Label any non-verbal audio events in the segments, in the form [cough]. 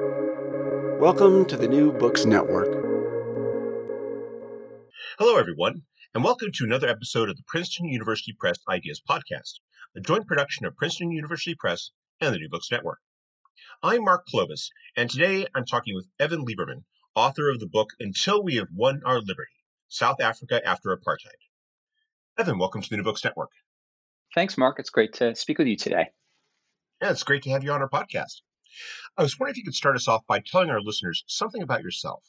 Welcome to the New Books Network. Hello, everyone, and welcome to another episode of the Princeton University Press Ideas Podcast, a joint production of Princeton University Press and the New Books Network. I'm Mark Clovis, and today I'm talking with Evan Lieberman, author of the book Until We Have Won Our Liberty South Africa After Apartheid. Evan, welcome to the New Books Network. Thanks, Mark. It's great to speak with you today. Yeah, it's great to have you on our podcast. I was wondering if you could start us off by telling our listeners something about yourself.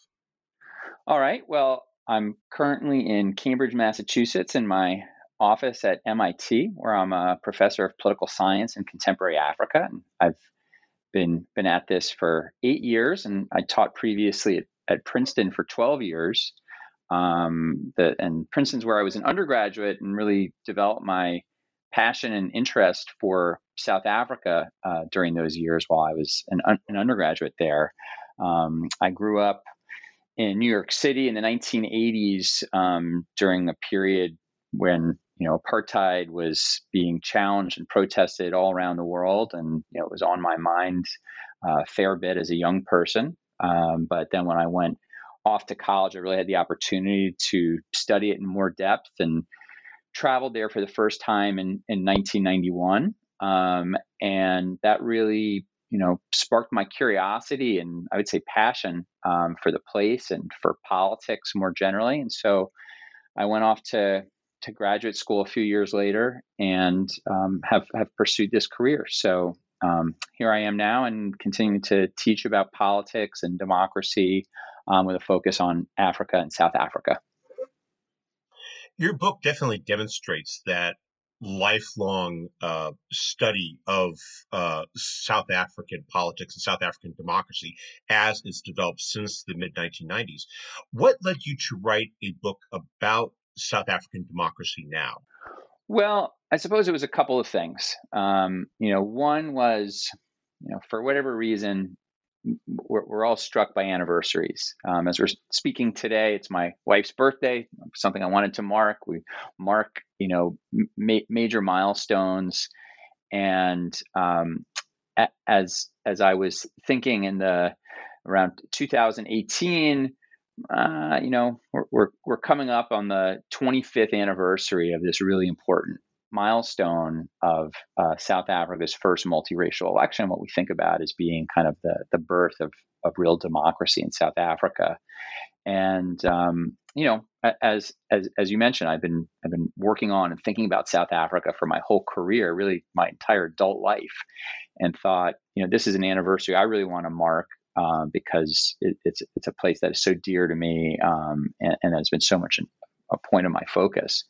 All right. Well, I'm currently in Cambridge, Massachusetts, in my office at MIT, where I'm a professor of political science and contemporary Africa. And I've been been at this for eight years, and I taught previously at, at Princeton for 12 years. Um, the, and Princeton's where I was an undergraduate and really developed my passion and interest for South Africa uh, during those years while I was an, an undergraduate there. Um, I grew up in New York City in the 1980s um, during a period when you know apartheid was being challenged and protested all around the world, and you know it was on my mind uh, a fair bit as a young person. Um, but then when I went off to college, I really had the opportunity to study it in more depth and traveled there for the first time in, in 1991. Um, and that really, you know, sparked my curiosity and I would say passion um, for the place and for politics more generally. And so I went off to to graduate school a few years later and um, have have pursued this career. So um, here I am now and continuing to teach about politics and democracy um, with a focus on Africa and South Africa. Your book definitely demonstrates that lifelong uh, study of uh, South African politics and South African democracy as it's developed since the mid 1990s. What led you to write a book about South African democracy now? Well, I suppose it was a couple of things. Um, you know, one was, you know, for whatever reason, we're, we're all struck by anniversaries. Um, as we're speaking today, it's my wife's birthday, something I wanted to mark. We mark, you know, ma- major milestones. And um, as as I was thinking in the around 2018, uh, you know, we're, we're, we're coming up on the 25th anniversary of this really important milestone of uh, South Africa's first multiracial election, what we think about as being kind of the, the birth of, of real democracy in South Africa. And um, you know, as as as you mentioned, I've been I've been working on and thinking about South Africa for my whole career, really my entire adult life, and thought, you know, this is an anniversary I really want to mark um, because it, it's it's a place that is so dear to me um, and, and, has been so much a point of my focus.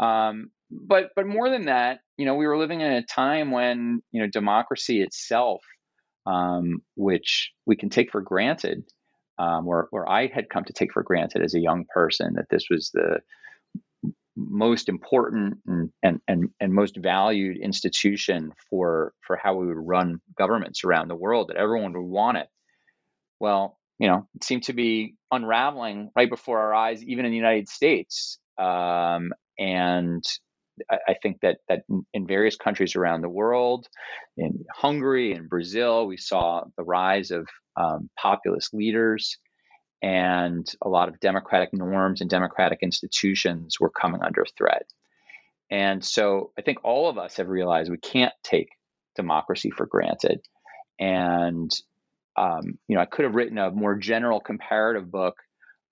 Um, but but more than that, you know, we were living in a time when you know democracy itself, um, which we can take for granted, um, or or I had come to take for granted as a young person that this was the most important and, and, and, and most valued institution for for how we would run governments around the world that everyone would want it. Well, you know, it seemed to be unraveling right before our eyes, even in the United States. Um, and I think that that in various countries around the world, in Hungary and Brazil, we saw the rise of um, populist leaders, and a lot of democratic norms and democratic institutions were coming under threat. And so, I think all of us have realized we can't take democracy for granted. And um, you know, I could have written a more general comparative book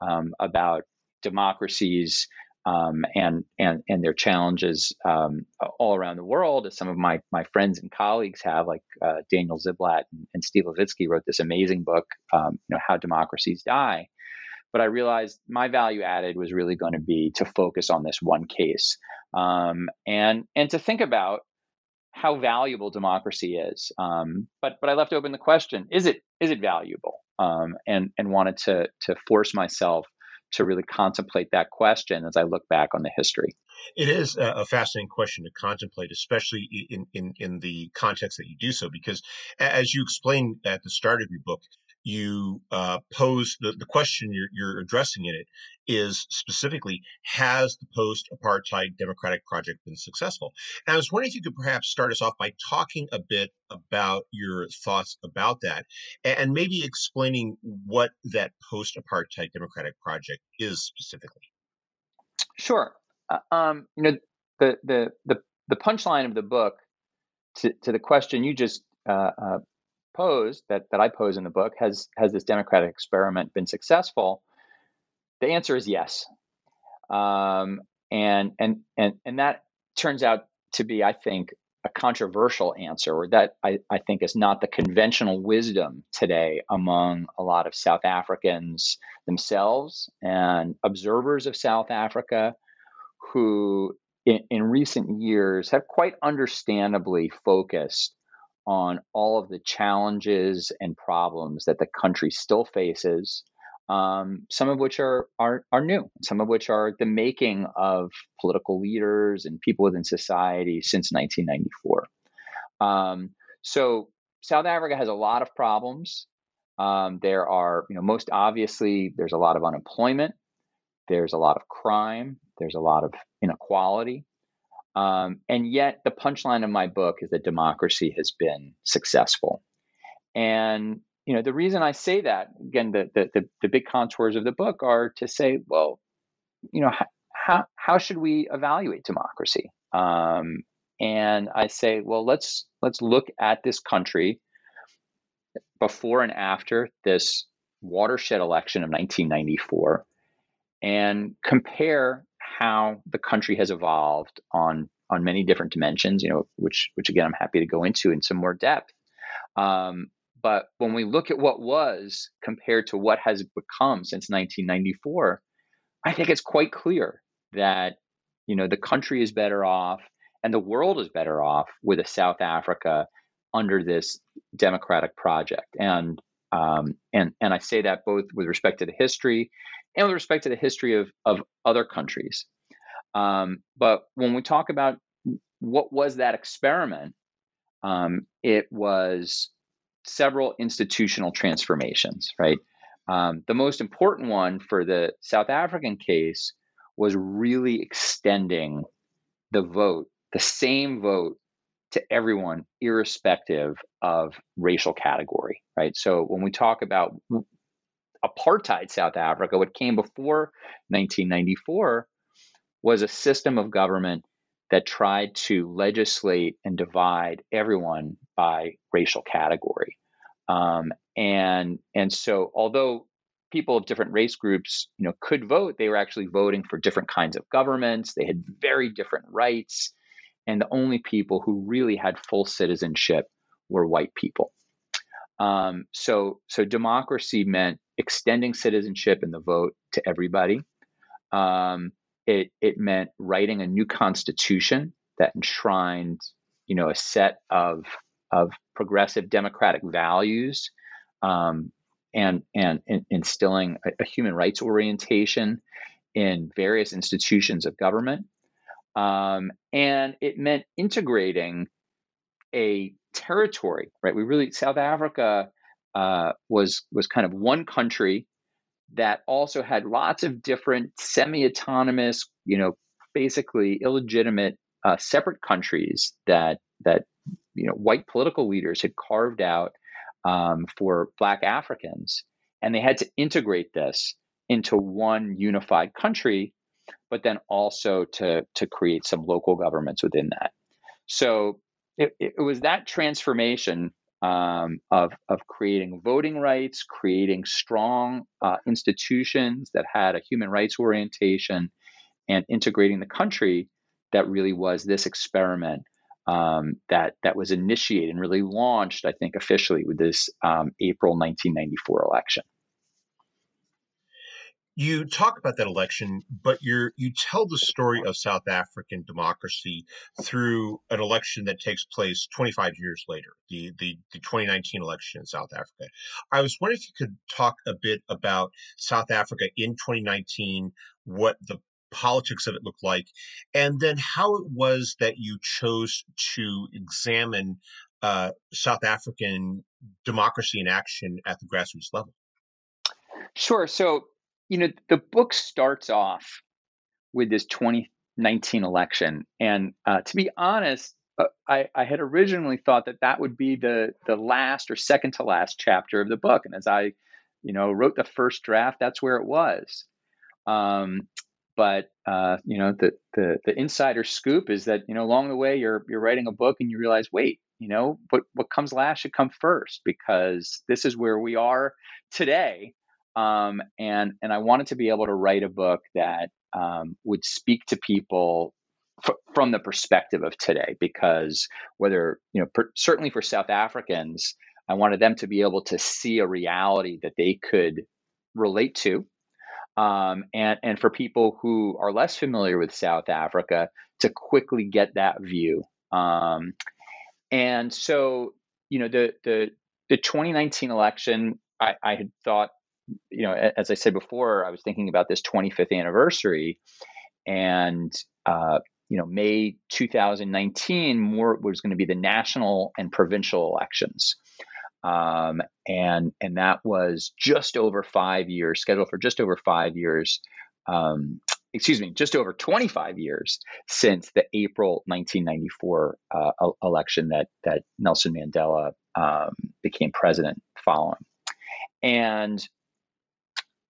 um, about democracies um, and and and their challenges um, all around the world, as some of my my friends and colleagues have, like uh, Daniel Ziblatt and, Steve Levitsky wrote this amazing book, um, you know, How Democracies Die. But I realized my value added was really going to be to focus on this one case, um, and and to think about how valuable democracy is. Um, but but I left open the question: Is it is it valuable? Um, and and wanted to to force myself to really contemplate that question as I look back on the history. It is a fascinating question to contemplate, especially in, in, in the context that you do so, because as you explained at the start of your book, you uh, pose the, the question you're, you're addressing in it is specifically has the post apartheid democratic project been successful? And I was wondering if you could perhaps start us off by talking a bit about your thoughts about that and maybe explaining what that post apartheid democratic project is specifically. Sure. Uh, um, you know, the, the, the, the punchline of the book to, to the question you just uh, uh, posed that that I pose in the book has has this democratic experiment been successful? The answer is yes, um, and and and and that turns out to be, I think, a controversial answer, or that I, I think is not the conventional wisdom today among a lot of South Africans themselves and observers of South Africa who in, in recent years have quite understandably focused on all of the challenges and problems that the country still faces, um, some of which are, are, are new, some of which are the making of political leaders and people within society since 1994. Um, so South Africa has a lot of problems. Um, there are, you know, most obviously, there's a lot of unemployment, there's a lot of crime, there's a lot of inequality. Um, and yet, the punchline of my book is that democracy has been successful. And you know, the reason I say that again, the the the, the big contours of the book are to say, well, you know, how how should we evaluate democracy? Um, and I say, well, let's let's look at this country before and after this watershed election of 1994 and compare how the country has evolved on on many different dimensions, you know, which which again I'm happy to go into in some more depth. Um, but when we look at what was compared to what has become since 1994, I think it's quite clear that you know the country is better off and the world is better off with a South Africa under this democratic project. And um, and and I say that both with respect to the history and with respect to the history of of other countries. Um, but when we talk about what was that experiment, um, it was several institutional transformations, right? Um, the most important one for the South African case was really extending the vote, the same vote to everyone, irrespective of racial category, right? So when we talk about apartheid South Africa, what came before 1994 was a system of government that tried to legislate and divide everyone by racial category. Um, and and so although people of different race groups you know could vote they were actually voting for different kinds of governments they had very different rights and the only people who really had full citizenship were white people um, so so democracy meant extending citizenship and the vote to everybody um, it it meant writing a new constitution that enshrined, you know, a set of of progressive democratic values, um, and and instilling a, a, human rights orientation in various institutions of government. Um, and it meant integrating a territory, right? We really South Africa uh, was was kind of one country that also had lots of different semi-autonomous, you know, basically illegitimate uh, separate countries that that you know white political leaders had carved out um, for Black Africans, and they had to integrate this into one unified country, but then also to to create some local governments within that. So it, it was that transformation um, of, of creating voting rights, creating strong uh, institutions that had a human rights orientation, and integrating the country that really was this experiment um, that that was initiated and really launched, I think, officially with this um, April 1994 election you talk about that election, but you you tell the story of South African democracy through an election that takes place 25 years later, the, the, the 2019 election in South Africa. I was wondering if you could talk a bit about South Africa in 2019, what the politics of it looked like, and then how it was that you chose to examine uh, South African democracy in action at the grassroots level? Sure. So, you know, the book starts off with this 2019 election. And uh, to be honest, uh, I, I, had originally thought that that would be the the last or second to last chapter of the book. And as I, you know, wrote the first draft, that's where it was. Um, but uh, you know, the, the the insider scoop is that you know along the way you're you're writing a book and you realize, wait, you know, what what comes last should come first because this is where we are today. Um, and and I wanted to be able to write a book that um, would speak to people f- from the perspective of today because whether you know per- certainly for South Africans, I wanted them to be able to see a reality that they could relate to um, and and for people who are less familiar with South Africa to quickly get that view. Um, and so, you know, the the the 2019 election, I, I had thought, you know, as I said before, I was thinking about this 25th anniversary, and uh, you know, May 2019 more was going to be the national and provincial elections um, and and that was just over five years, scheduled for just over five years. Um, excuse me, just over 25 years since the April 1994 uh, election that that Nelson Mandela um, became president following. And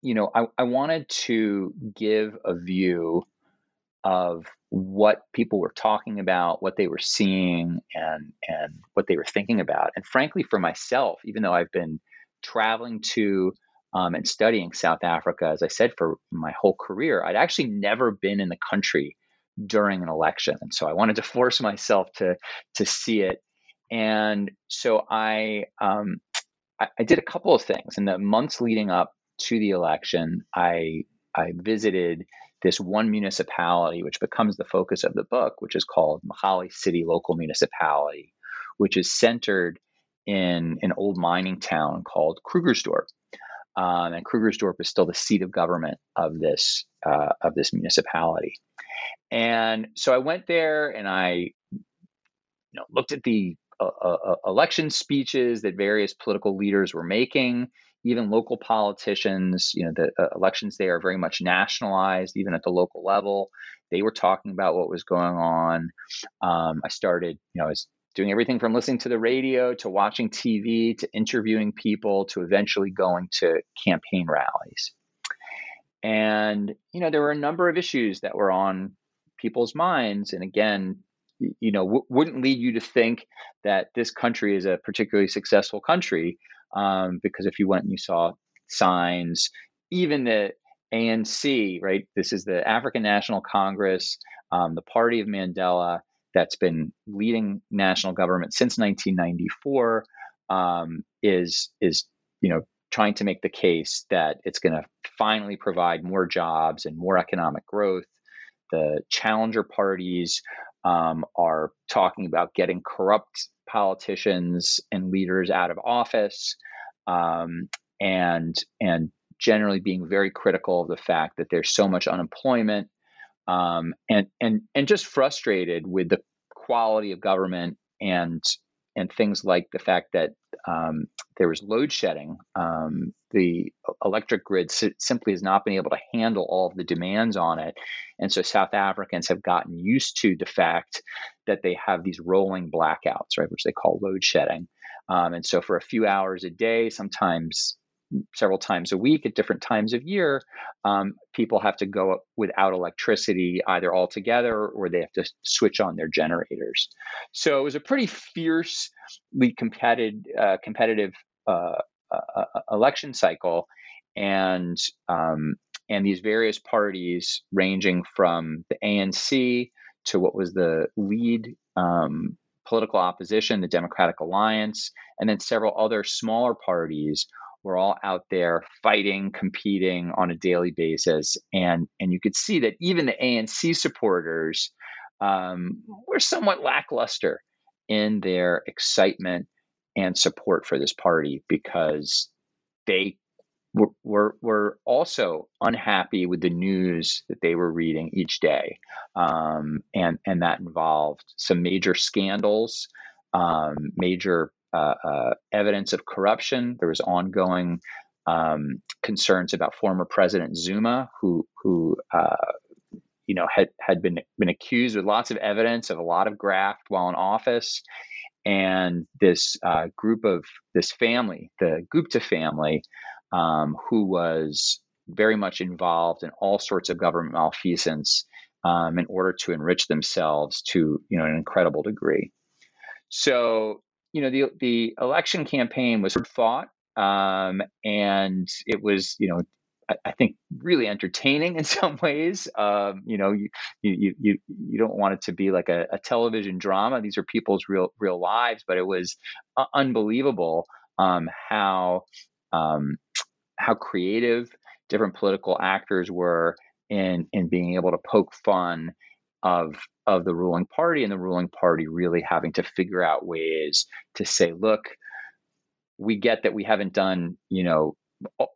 you know, I, I wanted to give a view of what people were talking about, what they were seeing, and and what they were thinking about. And frankly, for myself, even though I've been traveling to um, and studying South Africa, as I said, for my whole career, I'd actually never been in the country during an election, and so I wanted to [laughs] force myself to to see it. And so I um, I, I did a couple of things in the months leading up to the election. I I visited this one municipality, which becomes the focus of the book, which is called Mogale City Local Municipality, which is centered in an old mining town called Krugersdorp. Um, and Krugersdorp is still the seat of government of this uh, of this municipality. And so I went there and I, you know, looked at the uh, uh, uh election speeches that various political leaders were making even local politicians, you know, the uh, elections there are very much nationalized, even at the local level. They were talking about what was going on. Um, I started, you know, I was doing everything from listening to the radio to watching TV to interviewing people to eventually going to campaign rallies. And, you know, there were a number of issues that were on people's minds. And again, you know, w- wouldn't lead you to think that this country is a particularly successful country um, because if you went and you saw signs, even the ANC, right? This is the African National Congress, um, the party of Mandela that's been leading national government since 1994, um, is is you know trying to make the case that it's going to finally provide more jobs and more economic growth. The challenger parties um, are talking about getting corrupt politicians and leaders out of office, um, and and generally being very critical of the fact that there's so much unemployment, um, and and and just frustrated with the quality of government and and things like the fact that um, there was load shedding. Um, the electric grid simply has not been able to handle all of the demands on it. And so South Africans have gotten used to the fact that they have these rolling blackouts, right, which they call load shedding. Um, and so for a few hours a day, sometimes several times a week at different times of year, um, people have to go without electricity either altogether or they have to switch on their generators. So it was a pretty fiercely competitive, uh, competitive uh, uh, uh, election cycle, and um, and these various parties, ranging from the ANC to what was the lead um, political opposition, the Democratic Alliance, and then several other smaller parties we're all out there fighting, competing on a daily basis, and and you could see that even the ANC supporters um, were somewhat lackluster in their excitement and support for this party because they were, were, also unhappy with the news that they were reading each day, um, and and that involved some major scandals, um, major evidence of corruption. There was ongoing um, concerns about former President Zuma, who who uh, you know had had been been accused with lots of evidence of a lot of graft while in office. And this uh, group of this family, the Gupta family, um, who was very much involved in all sorts of government malfeasance um, in order to enrich themselves to you know an incredible degree. So you know the the election campaign was fought, um, and it was you know I, I, think really entertaining [laughs] in some ways. Um, you know you, you you you don't want it to be like a, a, television drama. These are people's real real lives, but it was uh, unbelievable um, how um, how creative different political actors were in in being able to poke fun of of the ruling party and the ruling party really having to figure out ways to say look we get that we haven't done you know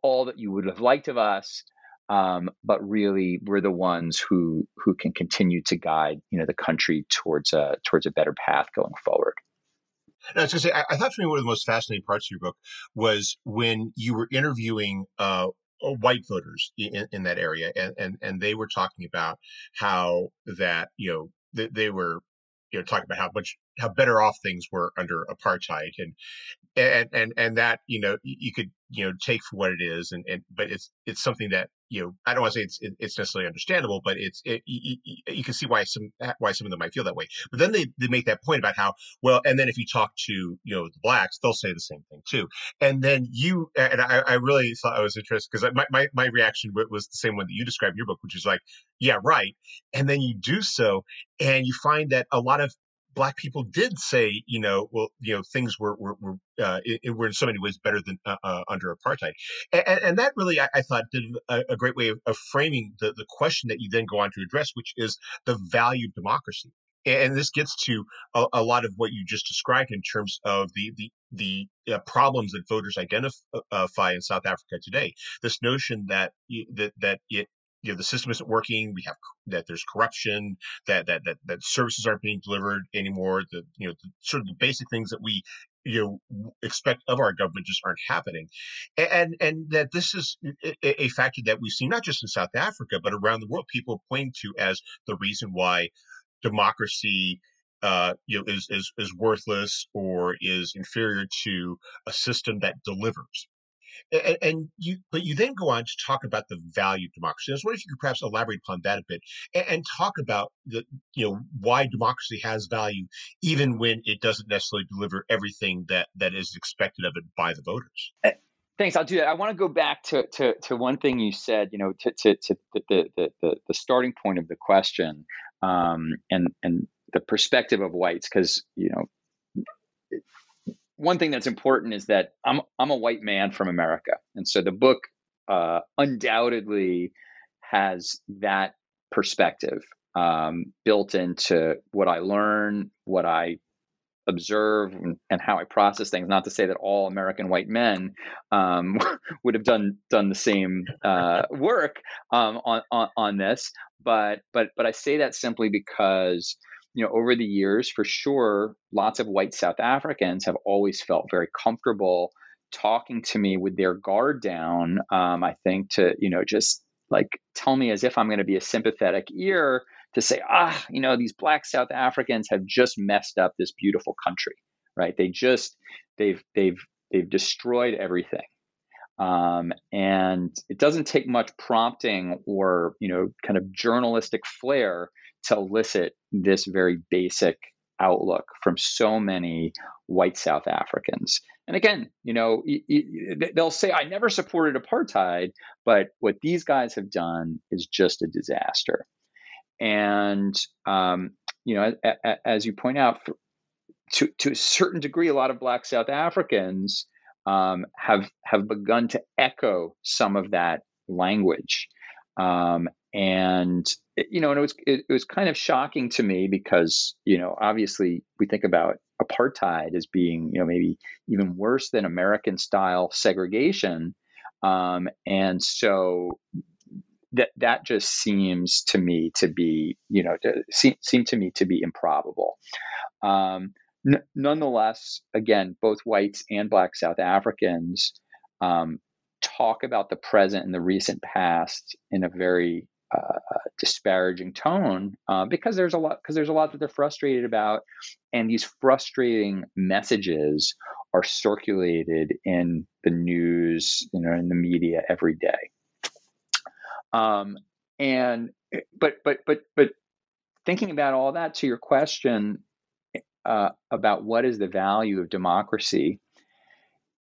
all that you would have liked of us um, but really we're the ones who who can continue to guide you know the country towards a towards a better path going forward. I was going to say, I, I, thought for me one of the most fascinating parts of your book was when you were interviewing uh, uh, Uh, white voters in, in that area, and, and and they were talking about how that you know they, they were you know talking about how much how better off things were under apartheid and and and and that you know you could you know take for what it is and and but it's it's something that you know i don't want to say it's it's necessarily understandable but it's it, you, you, can see why some why some of them might feel that way. But then they they make that point about how well and then if you talk to you know the blacks they'll say the same thing too. And then you and i, I really thought i was interested because my, my my reaction was the same one that you described in your book which is like yeah right. And then you do so and you find that a lot of black people did say, you know, well, you know, things were were were, uh, it, were in so many ways better than uh, uh, under apartheid, and, and, that really, I, I thought, did a, a, great way of, of framing the the question that you then go on to address, which is the value of democracy. And this gets to a, a lot of what you just described in terms of the the the uh, problems that voters identify in South Africa today. This notion that that that it you know the system isn't working we have that there's corruption that that that, that services aren't being delivered anymore the you know the, sort of the basic things that we you know expect of our government just aren't happening. And and that this is a, a factor that we see not just in south africa but around the world people point to as the reason why democracy uh, you know, is, is is worthless or is inferior to a system that delivers and, and, you but you then go on to talk about the value of democracy. I was wondering if you could perhaps elaborate upon that a bit and, and, talk about the you know why democracy has value even when it doesn't necessarily deliver everything that that is expected of it by the voters. Eh, thanks. I'll do that. I want to go back to, to, to one thing you said, you know, to, to, to the, the, the, the starting point of the question um, and, and the perspective of whites, because, you know, one thing that's important is that I'm I'm a white man from America, and so the book uh, undoubtedly has that perspective um, built into what I learn, what I observe, and, and, how I process things. Not to say that all American white men um, [laughs] would have done done the same uh, work um, on, on on this, but but but I say that simply because you know, over the years, for sure, lots of white South Africans have always felt very comfortable talking to me with their guard down. Um, I think to, you know, just like tell me as if I'm going to be a sympathetic ear to say, ah, you know, these black South Africans have just messed up this beautiful country, right? They just, they've, they've, they've destroyed everything. Um, and it doesn't take much prompting or you know kind of journalistic flair to elicit this very basic outlook from so many white South Africans. And again, you know, they'll say, I never supported apartheid, but what these guys have done is just a disaster. And, um, you know, as you point out, to, to a certain degree, a lot of Black South Africans um, have, have begun to echo some of that language. Um, and you know, and it was it, it was kind of shocking to me because you know, obviously, we think about apartheid as being you know maybe even worse than American style segregation, um, and so that that just seems to me to be you know to, seem, to me to be improbable. Um, N- nonetheless, again, both whites and black South Africans um, talk about the present and the recent past in a very uh, disparaging tone uh, because there's a lot because there's a lot that they're frustrated about, and these frustrating messages are circulated in the news, you know, in the media every day. Um, and but but but but thinking about all that to your question uh, about what is the value of democracy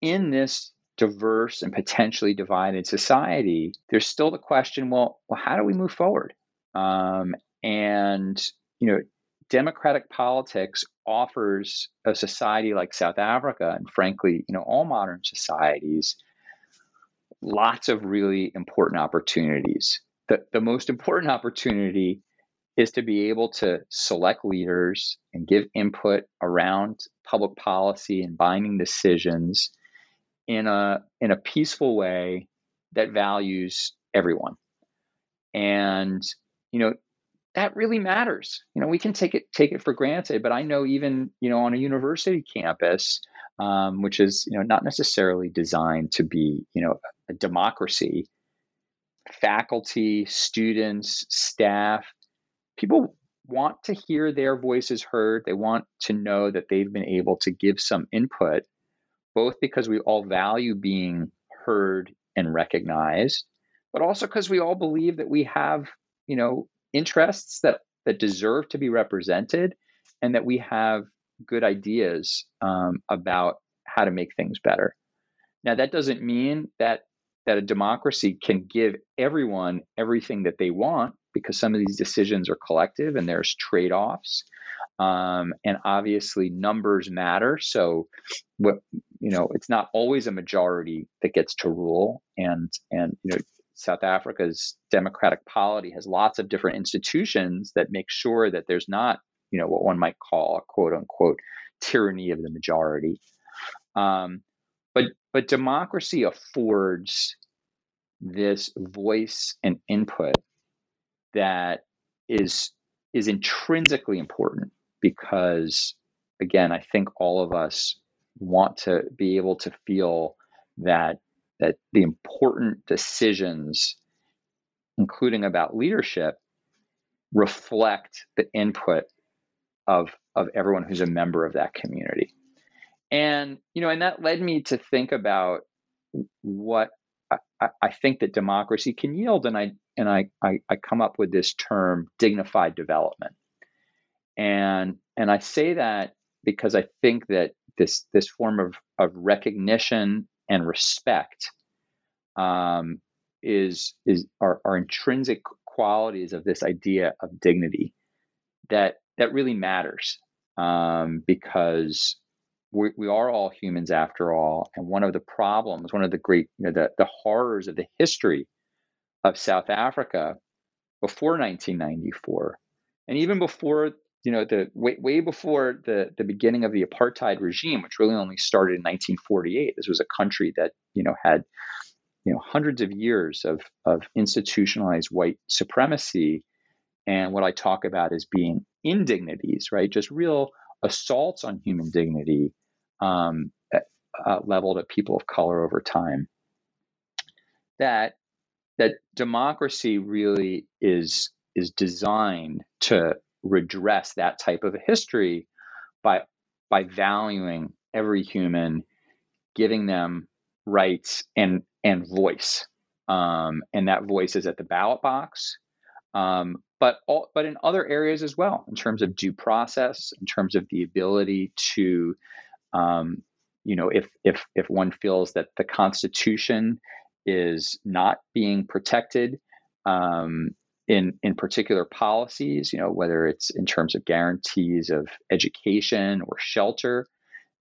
in this diverse and potentially divided society, there's still the question: well, well, how do we move forward? Um, and you know, democratic politics offers a society like South Africa, and frankly, you know, all modern societies, lots of really important opportunities. The, the most important [laughs] opportunity is to be able to select leaders and give input around public policy and binding decisions in a in a peaceful way that values everyone. And you know that really matters. You know we can take it take it for granted, but I know even you know on a university campus, um, which is you know not necessarily designed to be you know a democracy, faculty, students, staff people want to hear their voices heard. They want to know that they've been able to give some input, both because we all value being heard and recognized, but also because we all believe that we have, you know, interests that that deserve to be represented, and that we have good ideas um, about how to make things better. Now, that doesn't mean that that a democracy can give everyone everything that they want because some of these decisions are collective and there's trade offs. Um, and obviously, numbers matter. So, what you know, it's not always a majority that gets to rule. And and you know, South Africa's democratic polity has lots of different institutions that make sure that there's not you know what one might call a quote unquote tyranny of the majority. Um, but but democracy affords this voice and input that is is intrinsically important because again i think all of us want to be able to feel that that the important decisions including about leadership reflect the input of of everyone who's a member of that community. And you know and that led me to think about what I, I think that democracy can yield and i and I, I, I come up with this term dignified development. And and I say that because I think that this this form of, of recognition and respect um, is is are, are intrinsic qualities of this idea of dignity that that really matters um, because we, we are all humans after all and one of the problems one of the great you know the, the horrors of the history of South Africa before 1994, and even before you know the way, way before the the beginning of the apartheid regime, which really only started in 1948. This was a country that you know had you know hundreds of years of of institutionalized white supremacy, and what I talk about as being indignities, right? Just real assaults on human dignity um, uh, leveled at people of color over time. That that democracy really is is designed to redress that type of a history by by valuing every human, giving them rights and and voice, um, and that voice is at the ballot box, um, but all, but in other areas as well, in terms of due process, in terms of the ability to, um, you know, if if if one feels that the Constitution is not being protected um, in in particular policies. You know, whether it's in terms of guarantees of education or shelter,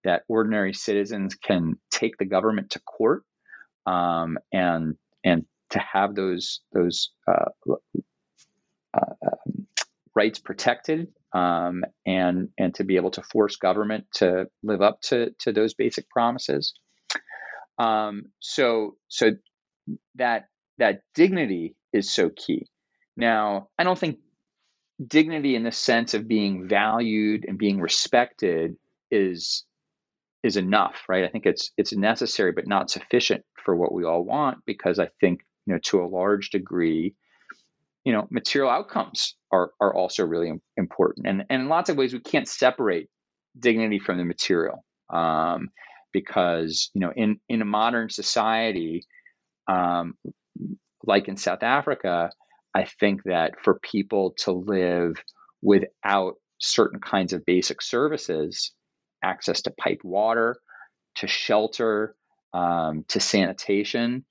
that ordinary citizens can take the government to court um, and and to have those those uh, uh, um, rights protected um, and and to be able to force government to live up to to those basic promises. Um, so so that that dignity is so key. Now, I don't think dignity in the sense of being valued and being respected is is enough, right? I think it's it's necessary but not sufficient for what we all want because I think you know to a large degree, you know, material outcomes are are also really important, and and in lots of ways we can't separate dignity from the material um, because you know in in a modern society um, like in South Africa, I think that for people to live without certain kinds of basic services, access to pipe water, to shelter, um, to sanitation,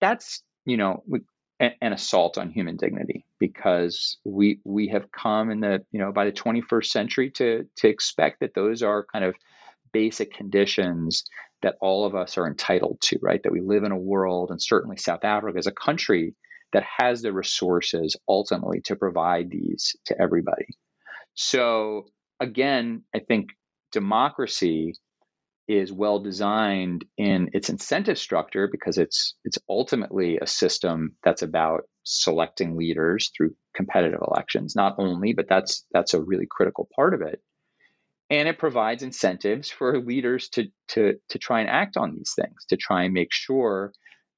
that's you know an, assault on human dignity because we we have come in the you know by the 21st century to to expect that those are kind of basic conditions that all of us are entitled to, right? That we live in a world, and certainly South Africa is a country that has the resources ultimately to provide these to everybody. So, again, I think democracy is well designed in its incentive structure because it's it's ultimately a system that's about selecting leaders through competitive elections not only but that's that's a really critical part of it. And it provides incentives for leaders to to to try and act on these things to try and make sure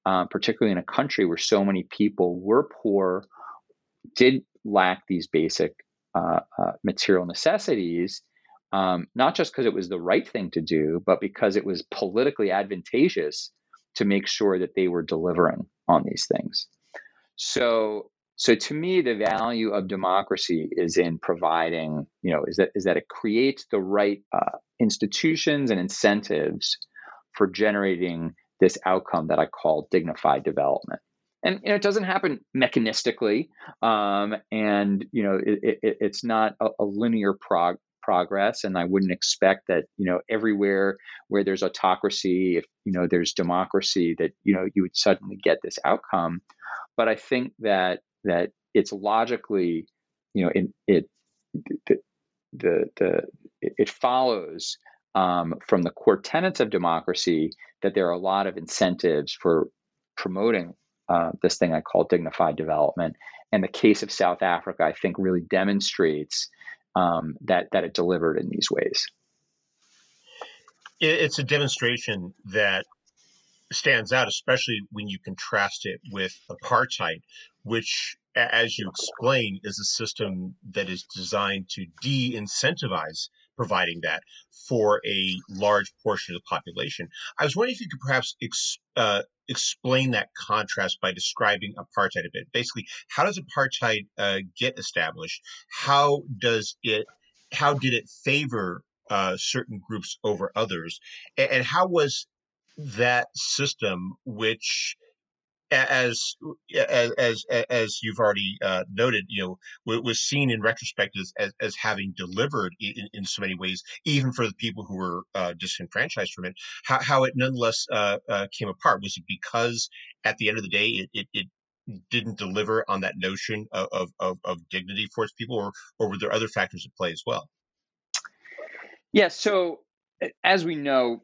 uh, particularly in a country where so many people were poor did lack these basic uh, uh, material necessities um, not just because it was the right thing to do but because it was politically advantageous to make sure that they were delivering on these things so so to me, the value of democracy is in providing, you know, is that is that it creates the right uh, institutions and incentives for generating this outcome that I call dignified development. And you know, it doesn't happen mechanistically, um, and you know, it, it, it's not a, a linear prog- progress. And I wouldn't expect that you know everywhere where there's autocracy, if you know there's democracy, that you know you would suddenly get this outcome. But I think that that it's logically, you know, it, it the, the, the it follows um, from the core tenets of democracy that there are a lot of incentives for promoting uh, this thing I call dignified development. And the case of South Africa, I think, really demonstrates um, that that it delivered in these ways. It's a demonstration that stands out, especially when you contrast it with apartheid, which, as you explain, is a system that is designed to de incentivize providing that for a large portion of the population. I was wondering if you could perhaps ex, uh, explain that contrast by describing apartheid a bit. Basically, how does apartheid uh, get established? How does it? How did it favor uh, certain groups over others? And, and how was that system, which as as as, you've already uh, noted, you know, was seen in retrospect as, as, as having delivered in, in, so many ways, even for the people who were uh, disenfranchised from it. How, how it nonetheless uh, uh came apart was it because at the end of the day it, it, it didn't deliver on that notion of, of, of dignity for its people, or or were there other factors at play as well? Yeah. So as we know,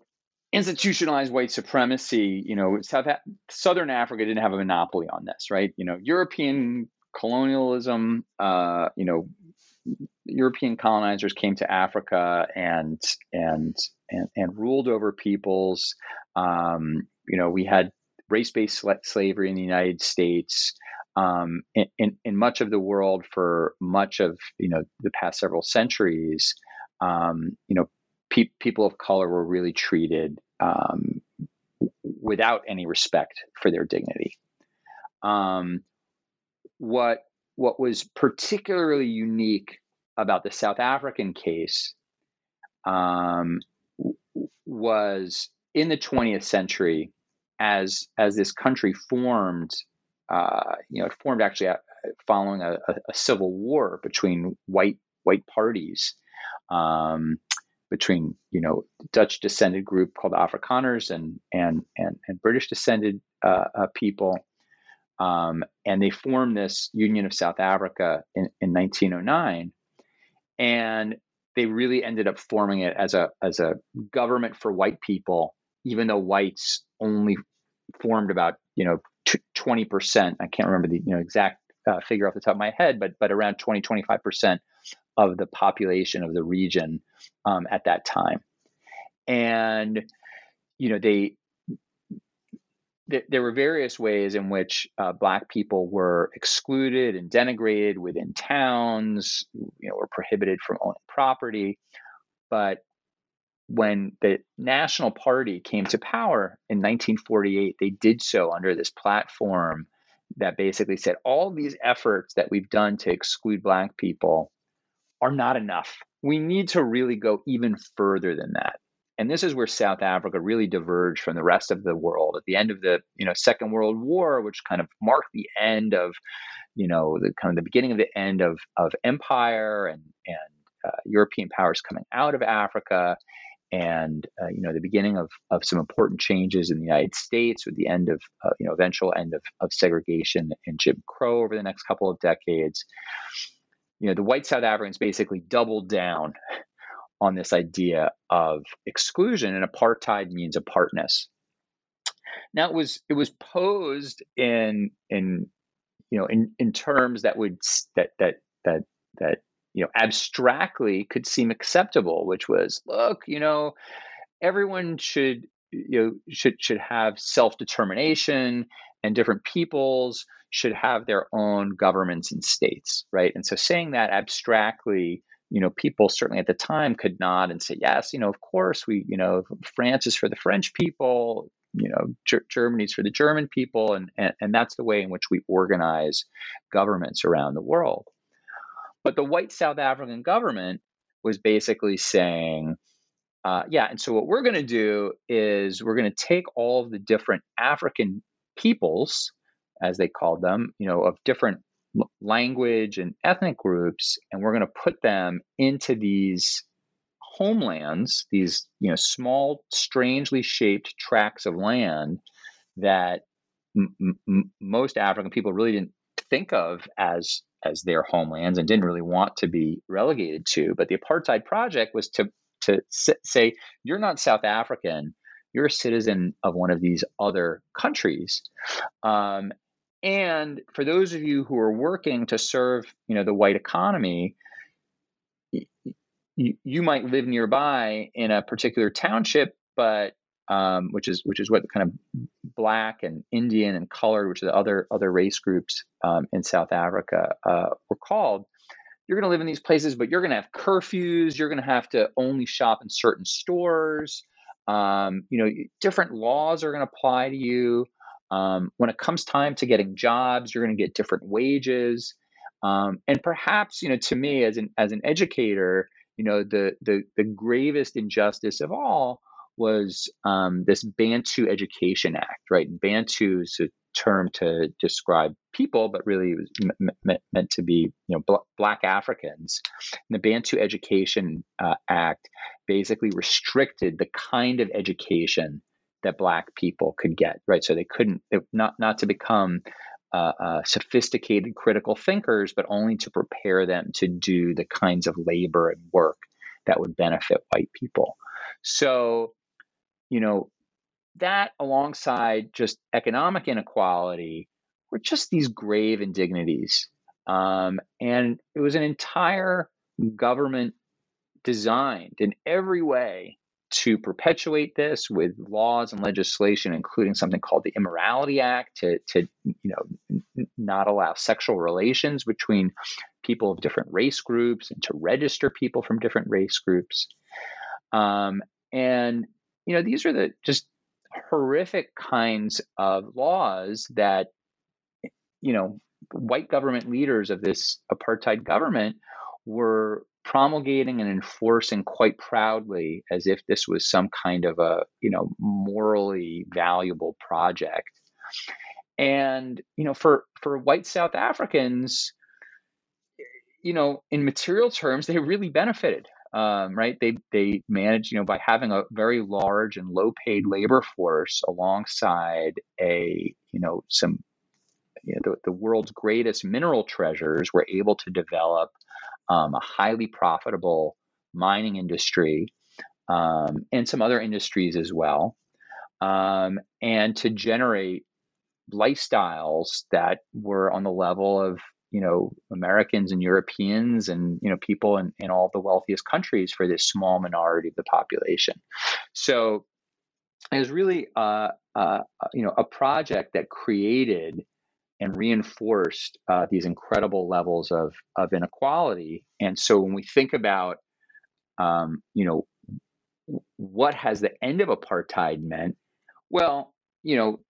institutionalized white supremacy, you know, South Southern Africa didn't have a monopoly on this, right? You know, European colonialism, uh, you know, European colonizers came to Africa and and and, and ruled over peoples. Um, you know, we had race-based slavery in the United States. Um, in, in, in, much of the world for much of you know the past several centuries, um, you know, pe- people of color were really treated um, without any respect for their dignity. Um, what what was particularly unique about the South African case um, was in the 20th century, as as this country formed, uh, you know, it formed actually uh, following a, a, civil war between white white parties. Um, between you know Dutch descended group called Afrikaners and and and, and British descended uh, uh, people, um, and they formed this Union of South Africa in, in 1909, and they really ended up forming it as a as a government for white people, even though whites only formed about you know 20 percent. I can't remember the you know exact uh, figure off the top of my head, but but around 20 25 percent of the population of the region um, at that time. And, you know, they, there were various ways in which uh, black people were excluded and denigrated within towns, you know, were prohibited from owning property. But when the National Party came to power in 1948, they did so under this platform that basically said all these efforts that we've done to exclude Black people are not enough. We need to really go even further than that. And this is where South Africa really diverged from the rest of the world at the end of the you know Second World War, which kind of marked the end of you know the kind of the beginning of the end of of empire and and uh, European powers coming out of Africa and uh, you know the beginning of, of some important changes in the United States with the end of uh, you know eventual end of, of segregation and Jim Crow over the next couple of decades. You know the white South Africans basically doubled down on this idea of exclusion and apartheid means apartness. Now it was it was posed in in you know in, in terms that would that that that that you know, abstractly could seem acceptable, which was, look, you know, everyone should you know should should have self determination, and different peoples should have their own governments and states, right? And so saying that abstractly you know, people certainly at the time could nod and say, yes, you know, of course, we, you know, France is for the French people, you know, G- Germany's for the German people, and, and and that's the way in which we organize governments around the world. But the white South African government was basically saying, uh, yeah, and so what we're going to do is we're going to take all of the different African peoples, as they called them, you know, of different language and ethnic groups, and we're going to put them into these homelands, these you know small, strangely shaped tracts of land that m- m- most African people really didn't think of as as their homelands and didn't really want to be relegated to. But the apartheid project was to to say you're not South African, you're a citizen of one of these other countries. Um, and for those of you who are working to serve, you know, the white economy, you, might live nearby in a particular township, but um, which is which is what the kind of black and Indian and colored, which are the other other race groups um, in South Africa, uh, were called. You're going to live in these places, but you're going to have curfews. You're going to have to only shop in certain stores. Um, you know, different laws are going to apply to you. Um, when it comes time to getting jobs, you're going to get different wages. Um, and perhaps, you know, to me as an as an educator, you know, the the the gravest injustice of all was um, this Bantu Education Act, right? Bantu is a term to describe people, but really it was m- m- meant to be, you know, bl- Black Africans. And the Bantu Education uh, Act basically restricted the kind of education that Black people could get, right? So they couldn't, not not to become uh, uh, sophisticated critical thinkers, but only to prepare them to do the kinds of labor and work that would benefit white people. So you know, that alongside just economic inequality were just these grave indignities. Um, and it was an entire government designed in every way to perpetuate this with laws and legislation, including something called the Immorality Act, to, to you know not allow sexual relations between people of different race groups and to register people from different race groups. Um, and you know, these are the just horrific kinds of laws that, you know, white government leaders of this apartheid government were promulgating and enforcing quite proudly as if this was some kind of a, you know, morally valuable project. And, you know, for, for white South Africans, you know, in material terms, they really benefited um, right? They they manage, you know, by having a very large and low paid labor force alongside a, you know, some, you know, the, the world's greatest mineral treasures, were able to develop um, a highly profitable mining industry um, and some other industries as well, um, and to generate lifestyles that were on the level of you know Americans and Europeans and you know people in, in all the wealthiest countries for this small minority of the population. So it was really uh, uh, you know a project that created and reinforced uh, these incredible levels of of inequality. And so when we think about um, you know what has the end of apartheid meant, well, you know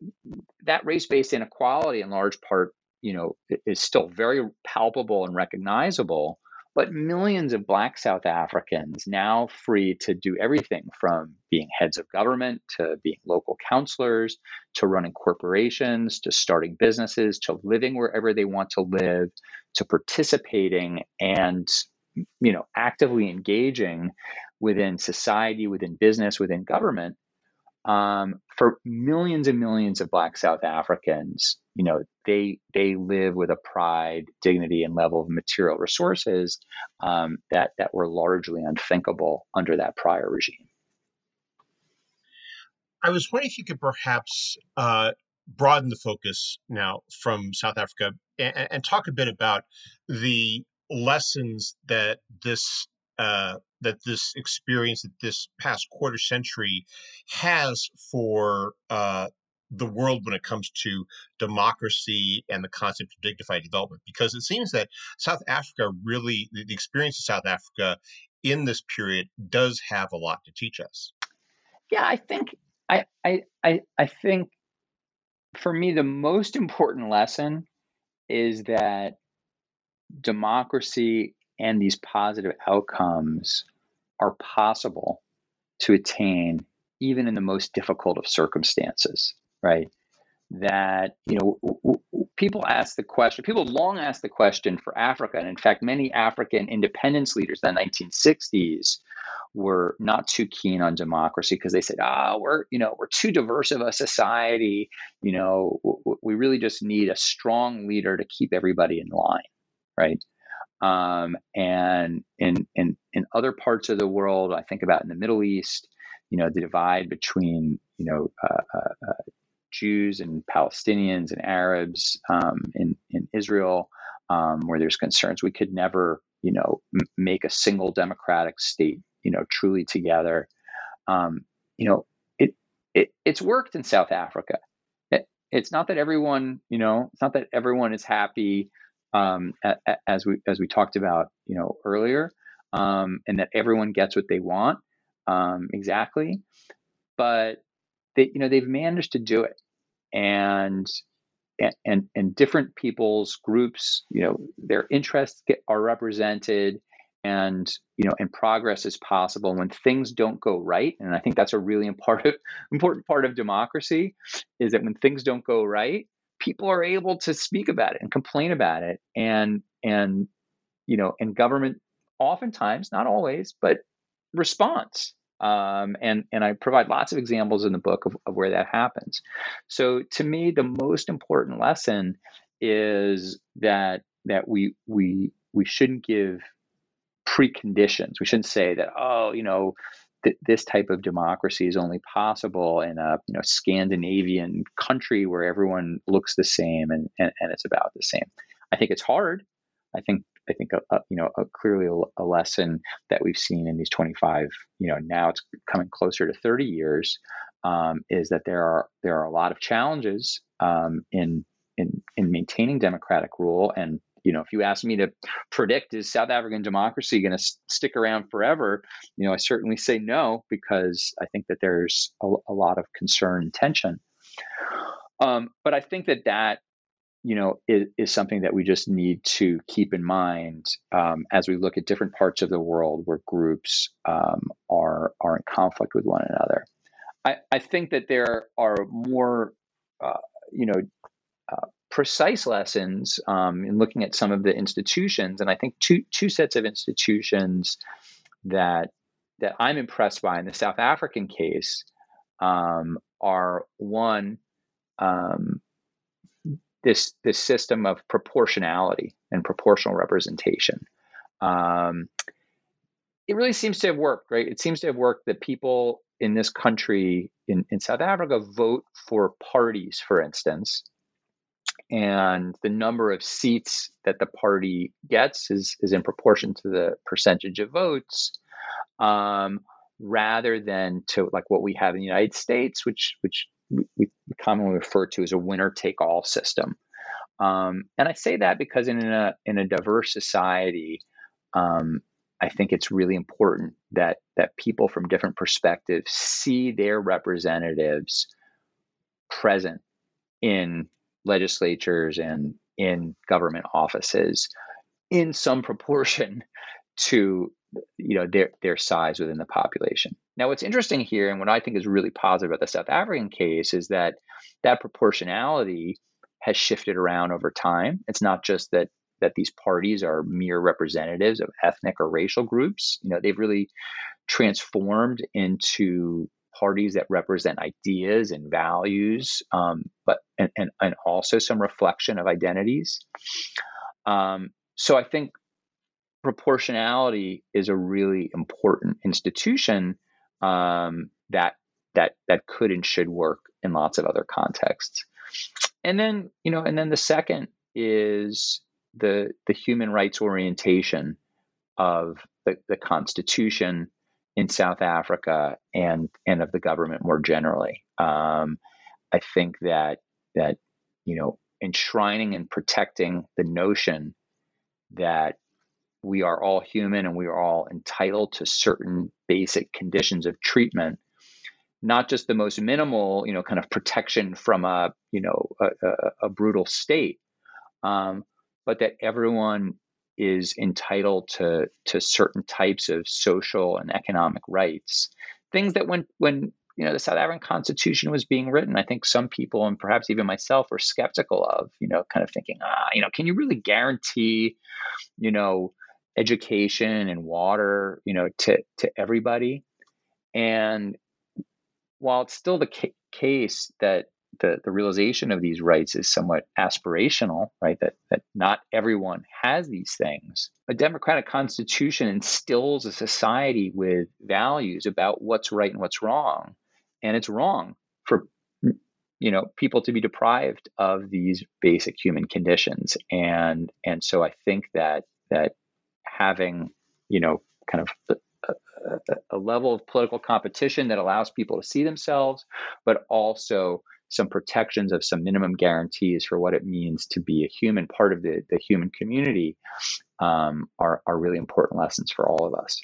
that race-based inequality in large part you know is still very palpable and recognizable but millions of black south africans now free to do everything from being heads of government to being local councilors to running corporations to starting businesses to living wherever they want to live to participating and you know actively engaging within society within business within government. Um, for millions and millions of Black South Africans, you know, they they live with a pride, dignity, and level of material resources um, that that were largely unthinkable under that prior regime. I was wondering if you could perhaps uh, broaden the focus now from South Africa and, and talk a bit about the lessons that this uh, that this experience that this past quarter century has for uh, the world when it comes to democracy and the concept of dignified development because it seems that south africa really the experience of south africa in this period does have a lot to teach us. Yeah i think i i i, I think for me the most important lesson is that democracy and these positive outcomes are possible to attain even in the most difficult of circumstances, right? That, you know, w- w- people ask the question, people long asked the question for Africa. And in fact, many African independence leaders in the 1960s were not too keen on democracy because they said, ah, we're, you know, we're too diverse of a society. You know, w- we really just need a strong leader to keep everybody in line, right? Um, and in, in, in other parts of the world, I think about in the Middle East, you know, the divide between, you know, uh, uh, uh, Jews and Palestinians and Arabs um, in, in Israel, um, where there's concerns. We could never, you know, m- make a single democratic state, you know, truly together. Um, you know, it, it it's worked in South Africa. It, it's not that everyone, you know, it's not that everyone is happy um, as we as we talked about, you know, earlier, um, and that everyone gets what they want um, exactly, but they, you know, they've managed to do it, and and and different people's groups, you know, their interests get, are represented, and you know, and progress is possible when things don't go right. And I think that's a really important [laughs] important part of democracy, is that when things don't go right, people are able to speak about it and complain about it and and you know and government oftentimes not always but response um, and and I provide lots of examples in the book of, of where that happens. So to me, the most important lesson is that that we we we shouldn't give preconditions. We shouldn't say that oh you know th- this type of democracy is only possible in a you know Scandinavian country where everyone looks the same and, and, and it's about the same. I think it's hard. I think I think a, a, you know a, clearly a, lesson that we've seen in these 25 you know now it's coming closer to 30 years um, is that there are there are a lot of challenges um, in in in maintaining democratic rule and you know, if you ask me to predict is South African democracy going to s- stick around forever, you know, I certainly say no because I think that there's a, a lot of concern and tension. Um, but I think that that you know is, is, something that we just need to keep in mind um, as we look at different parts of the world where groups um, are are in conflict with one another. I, I think that there are more, uh, you know, uh, precise lessons um, in looking at some of the institutions, and I think two two sets of institutions that that I'm impressed by in the South African case um, are one um, this this system of proportionality and proportional representation. Um, it really seems to have worked, right? It seems to have worked that people in this country, in, in South Africa, vote for parties, for instance, and the number of seats that the party gets is, is in proportion to the percentage of votes, um, rather than to like what we have in the United States, which which we, commonly refer to as a winner take all system. Um, and I say that because in a in a diverse society, um, I think it's really important that that people from different perspectives see their representatives present in legislatures and in government offices in some proportion to you know their their size within the population. Now, what's interesting here, and what I think is really positive about the South African case, is that that proportionality has shifted around over time. It's not just that that these parties are mere representatives of ethnic or racial groups. You know, they've really transformed into parties that represent ideas and values, um, but and, and, and also some reflection of identities. Um, so I think proportionality is a really important institution um, that that that could and should work in lots of other contexts. And then you know, and then the second is the the human rights orientation of the, the Constitution in South Africa and and of the government more generally. Um, I think that that you know enshrining and protecting the notion that we are all human and we are all entitled to certain basic conditions of treatment not just the most minimal you know kind of protection from a you know a, a, a brutal state um, but that everyone is entitled to to certain types of social and economic rights. Things that when when you know the south african constitution was being written i think some people and perhaps even myself were skeptical of you know kind of thinking ah you know can you really guarantee you know education and water you know to to everybody and while it's still the ca- case that the, the realization of these rights is somewhat aspirational, right? That, that not everyone has these things. A democratic constitution instills a society with values about what's right and what's wrong. And it's wrong for you know people to be deprived of these basic human conditions. And and so I think that that having, you know, kind of a, a, level of political competition that allows people to see themselves, but also some protections of some minimum guarantees for what it means to be a human part of the, the human community um, are, are really important lessons for all of us.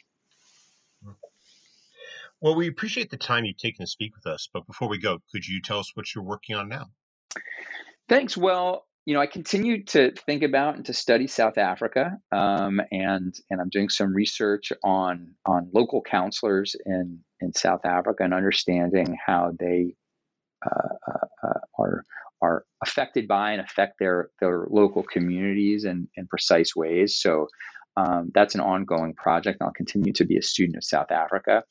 Well, we appreciate the time you've taken to speak with us. But before we go, could you tell us what you're working on now? Thanks. Well, you know, I continue to think about and to study South Africa, um, and and I'm doing some research on on local councilors in in South Africa and understanding how they uh, uh, uh, are are affected by and affect their their local communities in, in precise ways. So um, that's an ongoing project. I'll continue to be a student of South Africa,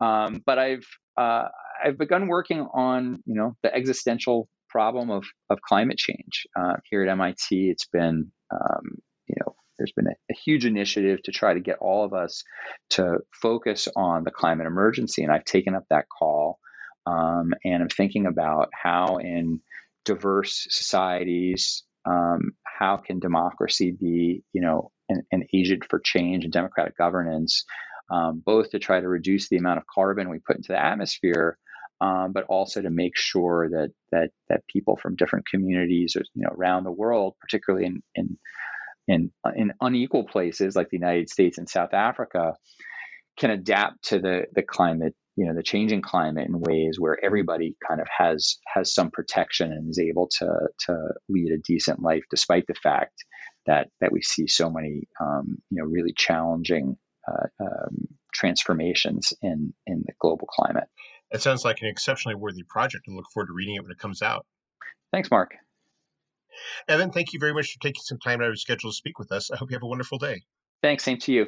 um, but I've uh, I've begun working on you know the existential problem of, of climate change. Uh, here at MIT, it's been, um, you know, there's been a, a, huge initiative to try to get all of us to focus on the climate emergency. And I've taken up that call. Um, and I'm thinking about how in diverse societies, um, how can democracy be, you know, an, an, agent for change and democratic governance, um, both to try to reduce the amount of carbon we put into the atmosphere, um, but also to make sure that that that people from different communities, you know, around the world, particularly in in in, in unequal places like the United States and South Africa, can adapt to the the climate, you know, the changing climate in ways where everybody kind of has has some protection and is able to to lead a decent life, despite the fact that that we see so many, um, you know, really challenging uh, um, transformations in in the global climate. It sounds like an exceptionally worthy project and look forward to reading it when it comes out. Thanks, Mark. Evan, thank you very much for taking some time out of your schedule to speak with us. I hope you have a wonderful day. Thanks, same to you.